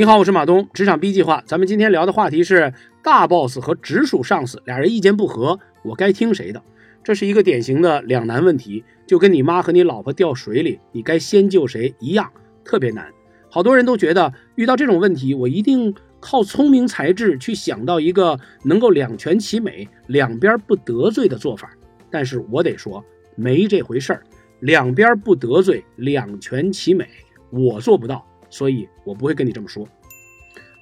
你好，我是马东，职场 B 计划。咱们今天聊的话题是大 boss 和直属上司俩人意见不合，我该听谁的？这是一个典型的两难问题，就跟你妈和你老婆掉水里，你该先救谁一样，特别难。好多人都觉得遇到这种问题，我一定靠聪明才智去想到一个能够两全其美、两边不得罪的做法。但是我得说，没这回事儿，两边不得罪，两全其美，我做不到。所以我不会跟你这么说。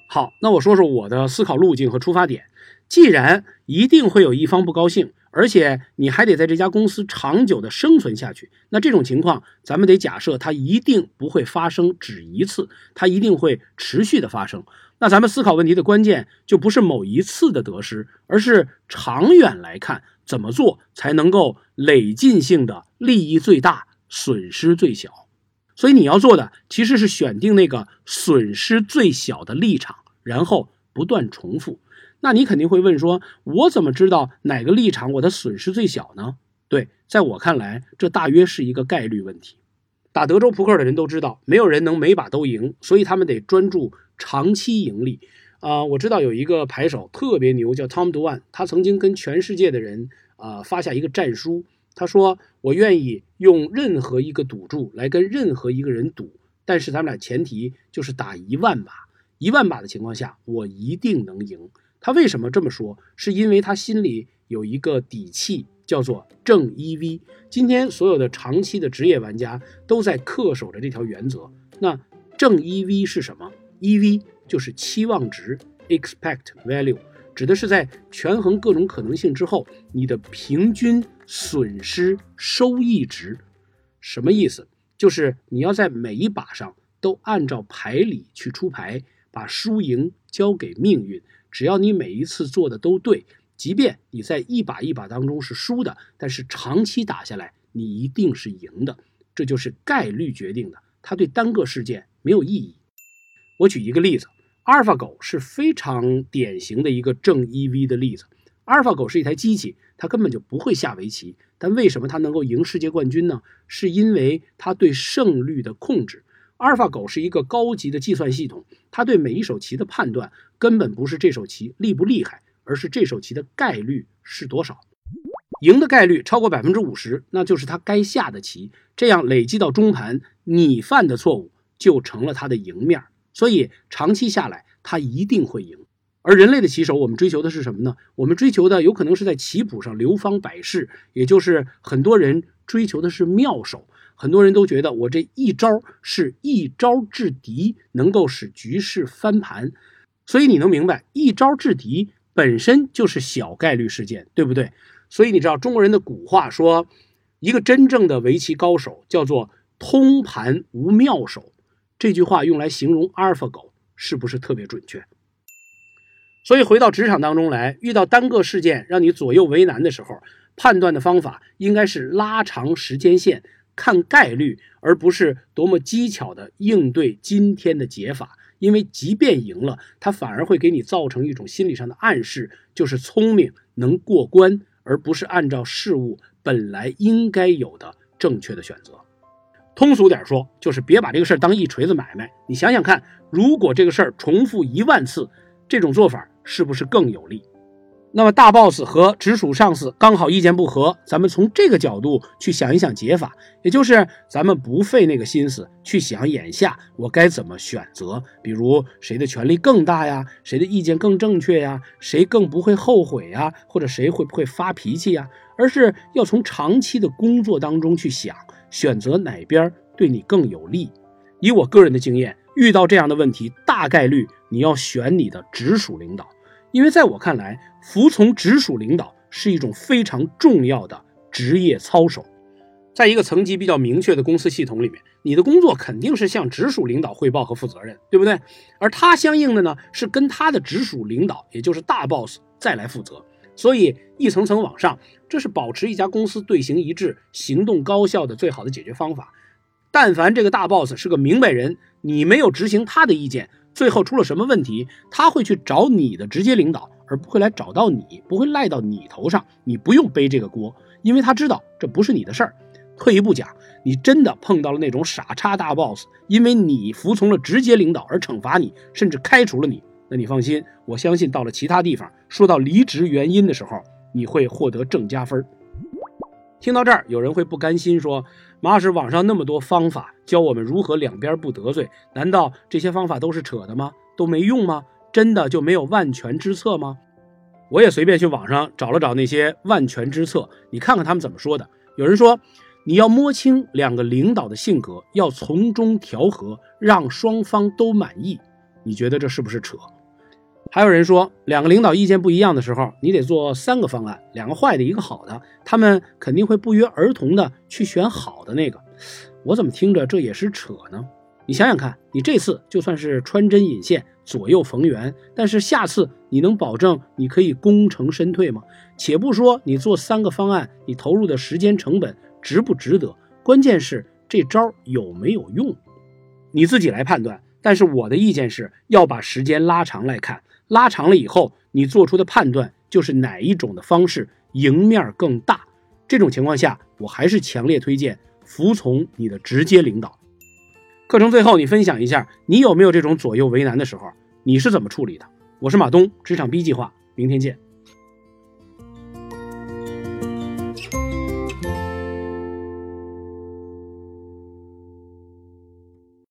好，那我说说我的思考路径和出发点。既然一定会有一方不高兴，而且你还得在这家公司长久的生存下去，那这种情况，咱们得假设它一定不会发生只一次，它一定会持续的发生。那咱们思考问题的关键就不是某一次的得失，而是长远来看怎么做才能够累进性的利益最大，损失最小。所以你要做的其实是选定那个损失最小的立场，然后不断重复。那你肯定会问说，我怎么知道哪个立场我的损失最小呢？对，在我看来，这大约是一个概率问题。打德州扑克的人都知道，没有人能每把都赢，所以他们得专注长期盈利。啊，我知道有一个牌手特别牛，叫 Tom Dwan，他曾经跟全世界的人啊发下一个战书。他说：“我愿意用任何一个赌注来跟任何一个人赌，但是咱们俩前提就是打一万把，一万把的情况下，我一定能赢。”他为什么这么说？是因为他心里有一个底气，叫做正 EV。今天所有的长期的职业玩家都在恪守着这条原则。那正 EV 是什么？EV 就是期望值 （Expect Value）。指的是在权衡各种可能性之后，你的平均损失收益值，什么意思？就是你要在每一把上都按照牌理去出牌，把输赢交给命运。只要你每一次做的都对，即便你在一把一把当中是输的，但是长期打下来，你一定是赢的。这就是概率决定的，它对单个事件没有意义。我举一个例子。阿尔法狗是非常典型的一个正 EV 的例子。阿尔法狗是一台机器，它根本就不会下围棋，但为什么它能够赢世界冠军呢？是因为它对胜率的控制。阿尔法狗是一个高级的计算系统，它对每一手棋的判断根本不是这手棋厉不厉害，而是这手棋的概率是多少。赢的概率超过百分之五十，那就是它该下的棋。这样累积到中盘，你犯的错误就成了它的赢面。所以长期下来，他一定会赢。而人类的棋手，我们追求的是什么呢？我们追求的有可能是在棋谱上流芳百世，也就是很多人追求的是妙手。很多人都觉得我这一招是一招制敌，能够使局势翻盘。所以你能明白，一招制敌本身就是小概率事件，对不对？所以你知道中国人的古话说，一个真正的围棋高手叫做通盘无妙手。这句话用来形容阿尔法狗是不是特别准确？所以回到职场当中来，遇到单个事件让你左右为难的时候，判断的方法应该是拉长时间线，看概率，而不是多么机巧的应对今天的解法。因为即便赢了，它反而会给你造成一种心理上的暗示，就是聪明能过关，而不是按照事物本来应该有的正确的选择。通俗点说，就是别把这个事儿当一锤子买卖。你想想看，如果这个事儿重复一万次，这种做法是不是更有利？那么大 boss 和直属上司刚好意见不合，咱们从这个角度去想一想解法，也就是咱们不费那个心思去想眼下我该怎么选择，比如谁的权力更大呀，谁的意见更正确呀，谁更不会后悔呀，或者谁会不会发脾气呀，而是要从长期的工作当中去想。选择哪边对你更有利？以我个人的经验，遇到这样的问题，大概率你要选你的直属领导，因为在我看来，服从直属领导是一种非常重要的职业操守。在一个层级比较明确的公司系统里面，你的工作肯定是向直属领导汇报和负责任，对不对？而他相应的呢，是跟他的直属领导，也就是大 boss 再来负责。所以一层层往上，这是保持一家公司队形一致、行动高效的最好的解决方法。但凡这个大 boss 是个明白人，你没有执行他的意见，最后出了什么问题，他会去找你的直接领导，而不会来找到你，不会赖到你头上。你不用背这个锅，因为他知道这不是你的事儿。退一步讲，你真的碰到了那种傻叉大 boss，因为你服从了直接领导而惩罚你，甚至开除了你，那你放心，我相信到了其他地方，说到离职原因的时候，你会获得正加分。听到这儿，有人会不甘心说：“马老师，网上那么多方法教我们如何两边不得罪，难道这些方法都是扯的吗？都没用吗？真的就没有万全之策吗？”我也随便去网上找了找那些万全之策，你看看他们怎么说的。有人说，你要摸清两个领导的性格，要从中调和，让双方都满意。你觉得这是不是扯？还有人说，两个领导意见不一样的时候，你得做三个方案，两个坏的，一个好的，他们肯定会不约而同的去选好的那个。我怎么听着这也是扯呢？你想想看，你这次就算是穿针引线、左右逢源，但是下次你能保证你可以功成身退吗？且不说你做三个方案，你投入的时间成本值不值得，关键是这招有没有用，你自己来判断。但是我的意见是要把时间拉长来看，拉长了以后，你做出的判断就是哪一种的方式赢面更大。这种情况下，我还是强烈推荐服从你的直接领导。课程最后，你分享一下，你有没有这种左右为难的时候？你是怎么处理的？我是马东，职场 B 计划，明天见。